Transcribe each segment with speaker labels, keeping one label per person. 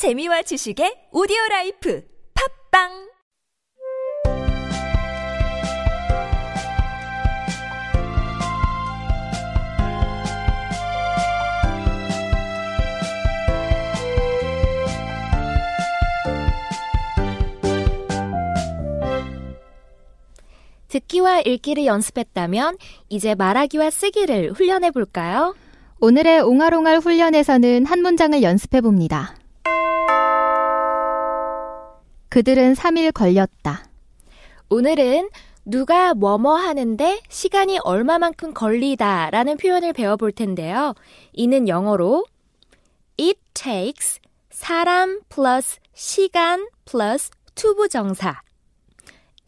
Speaker 1: 재미와 지식의 오디오 라이프 팝빵
Speaker 2: 듣기와 읽기를 연습했다면 이제 말하기와 쓰기를 훈련해 볼까요?
Speaker 3: 오늘의 옹알옹알 훈련에서는 한 문장을 연습해 봅니다. 그들은 3일 걸렸다.
Speaker 2: 오늘은 누가 뭐뭐 하는데 시간이 얼마만큼 걸리다 라는 표현을 배워볼 텐데요. 이는 영어로 it takes 사람 플러스 시간 플러스 투부 정사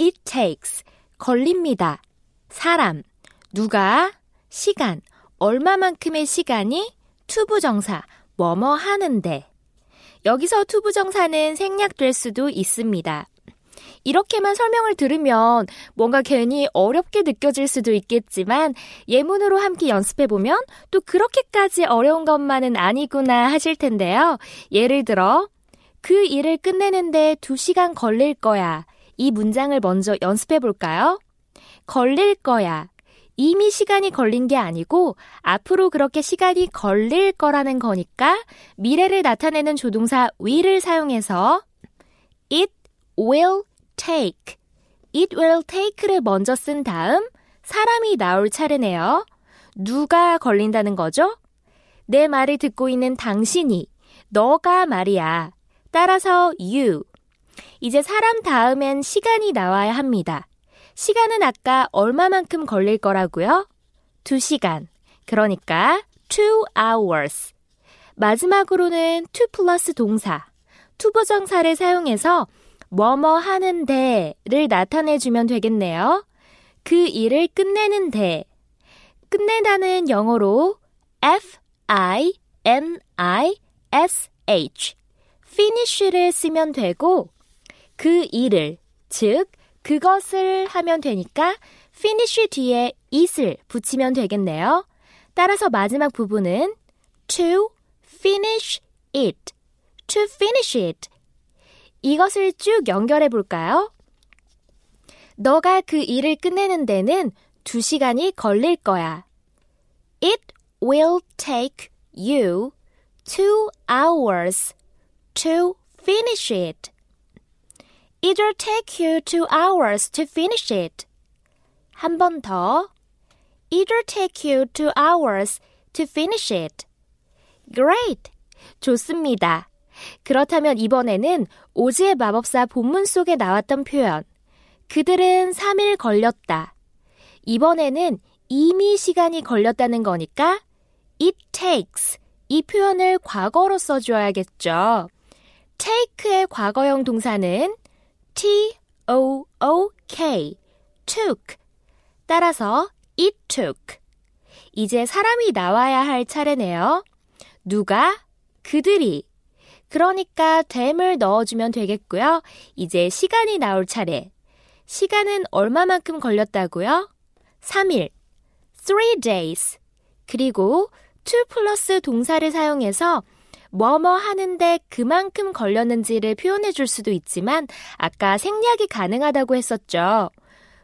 Speaker 2: it takes 걸립니다. 사람, 누가, 시간, 얼마만큼의 시간이 to부정사, 뭐뭐 하는데. 여기서 to부정사는 생략될 수도 있습니다. 이렇게만 설명을 들으면 뭔가 괜히 어렵게 느껴질 수도 있겠지만 예문으로 함께 연습해 보면 또 그렇게까지 어려운 것만은 아니구나 하실 텐데요. 예를 들어, 그 일을 끝내는데 2시간 걸릴 거야. 이 문장을 먼저 연습해 볼까요? 걸릴 거야. 이미 시간이 걸린 게 아니고 앞으로 그렇게 시간이 걸릴 거라는 거니까 미래를 나타내는 조동사 will을 사용해서 it will take, it will take를 먼저 쓴 다음 사람이 나올 차례네요. 누가 걸린다는 거죠? 내 말을 듣고 있는 당신이, 너가 말이야. 따라서 you, 이제 사람 다음엔 시간이 나와야 합니다. 시간은 아까 얼마만큼 걸릴 거라고요? 2시간. 그러니까 2 hours. 마지막으로는 to 플러스 동사, to부정사를 사용해서 뭐뭐 하는데를 나타내 주면 되겠네요. 그 일을 끝내는데. 끝내다는 영어로 F-I-N-I-S-H. finish를 쓰면 되고, 그 일을, 즉, 그것을 하면 되니까 finish 뒤에 it을 붙이면 되겠네요. 따라서 마지막 부분은 to finish it, to finish it. 이것을 쭉 연결해 볼까요? 너가 그 일을 끝내는 데는 2시간이 걸릴 거야. It will take you 2 hours to finish it. It'll take you two hours to finish it. 한 번 더. It'll take you two hours to finish it. Great! 좋습니다. 그렇다면 이번에는 오즈의 마법사 본문 속에 나왔던 표현. 그들은 3일 걸렸다. 이번에는 이미 시간이 걸렸다는 거니까 it takes 이 표현을 과거로 써줘야겠죠. take의 과거형 동사는 T-O-O-K, took. 따라서 it took. 이제 사람이 나와야 할 차례네요. 누가? 그들이. 그러니까 됨을 넣어주면 되겠고요. 이제 시간이 나올 차례. 시간은 얼마만큼 걸렸다고요? 3일. 3 days. 그리고 to 플러스 동사를 사용해서 뭐뭐 하는데 그만큼 걸렸는지를 표현해 줄 수도 있지만 아까 생략이 가능하다고 했었죠.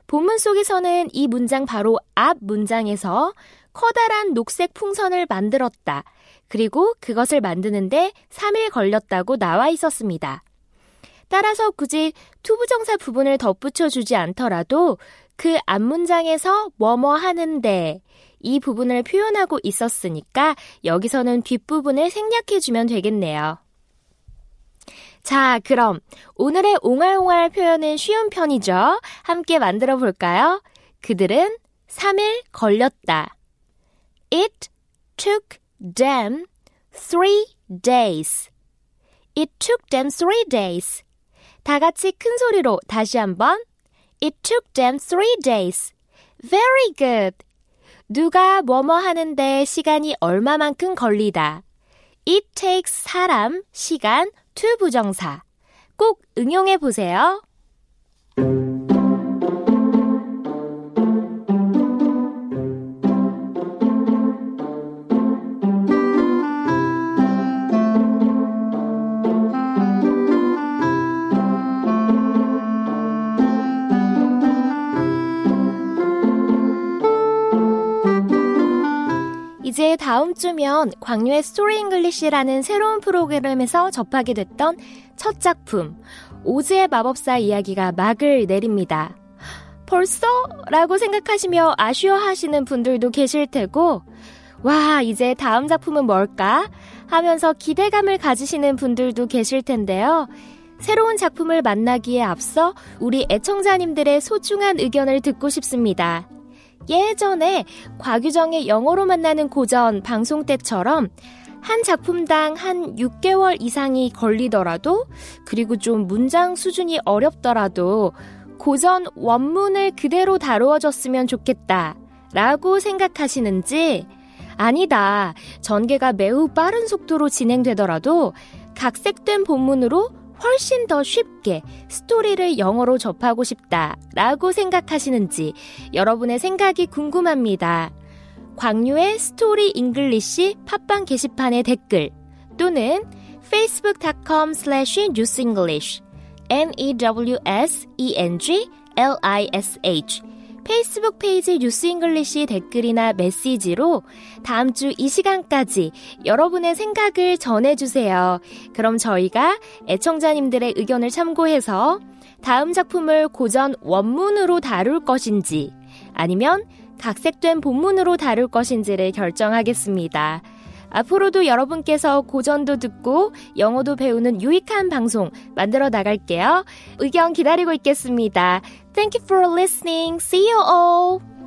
Speaker 2: 본문 속에서는 이 문장 바로 앞 문장에서 커다란 녹색 풍선을 만들었다. 그리고 그것을 만드는데 3일 걸렸다고 나와 있었습니다. 따라서 굳이 to부정사 부분을 덧붙여 주지 않더라도 그 앞문장에서 뭐뭐 하는데 이 부분을 표현하고 있었으니까 여기서는 뒷부분을 생략해주면 되겠네요. 자, 그럼 오늘의 옹알옹알 표현은 쉬운 편이죠. 함께 만들어 볼까요? 그들은 3일 걸렸다. It took them three days. It took them three days. 다 같이 큰 소리로 다시 한번. It took them three days. Very good. 누가 뭐뭐 하는데 시간이 얼마만큼 걸리다. It takes 사람, 시간, to 부정사. 꼭 응용해 보세요. 이제 다음 주면 광유의 Story English라는 새로운 프로그램에서 접하게 됐던 첫 작품, 오즈의 마법사 이야기가 막을 내립니다. 벌써? 라고 생각하시며 아쉬워하시는 분들도 계실 테고, 와, 이제 다음 작품은 뭘까? 하면서 기대감을 가지시는 분들도 계실 텐데요. 새로운 작품을 만나기에 앞서 우리 애청자님들의 소중한 의견을 듣고 싶습니다. 예전에 곽유정의 영어로 만나는 고전 방송 때처럼 한 작품당 한 6개월 이상이 걸리더라도 그리고 좀 문장 수준이 어렵더라도 고전 원문을 그대로 다루어졌으면 좋겠다 라고 생각하시는지 아니다. 전개가 매우 빠른 속도로 진행되더라도 각색된 본문으로 훨씬 더 쉽게 스토리를 영어로 접하고 싶다 라고 생각하시는지 여러분의 생각이 궁금합니다. 광유의 Story English 팟빵 게시판의 댓글 또는 facebook.com slash newsenglish n-e-w-s-e-n-g-l-i-s-h 페이스북 페이지 News English 댓글이나 메시지로 다음 주 이 시간까지 여러분의 생각을 전해주세요. 그럼 저희가 애청자님들의 의견을 참고해서 다음 작품을 고전 원문으로 다룰 것인지 아니면 각색된 본문으로 다룰 것인지를 결정하겠습니다. 앞으로도 여러분께서 고전도 듣고 영어도 배우는 유익한 방송 만들어 나갈게요. 의견 기다리고 있겠습니다. Thank you for listening. See you all.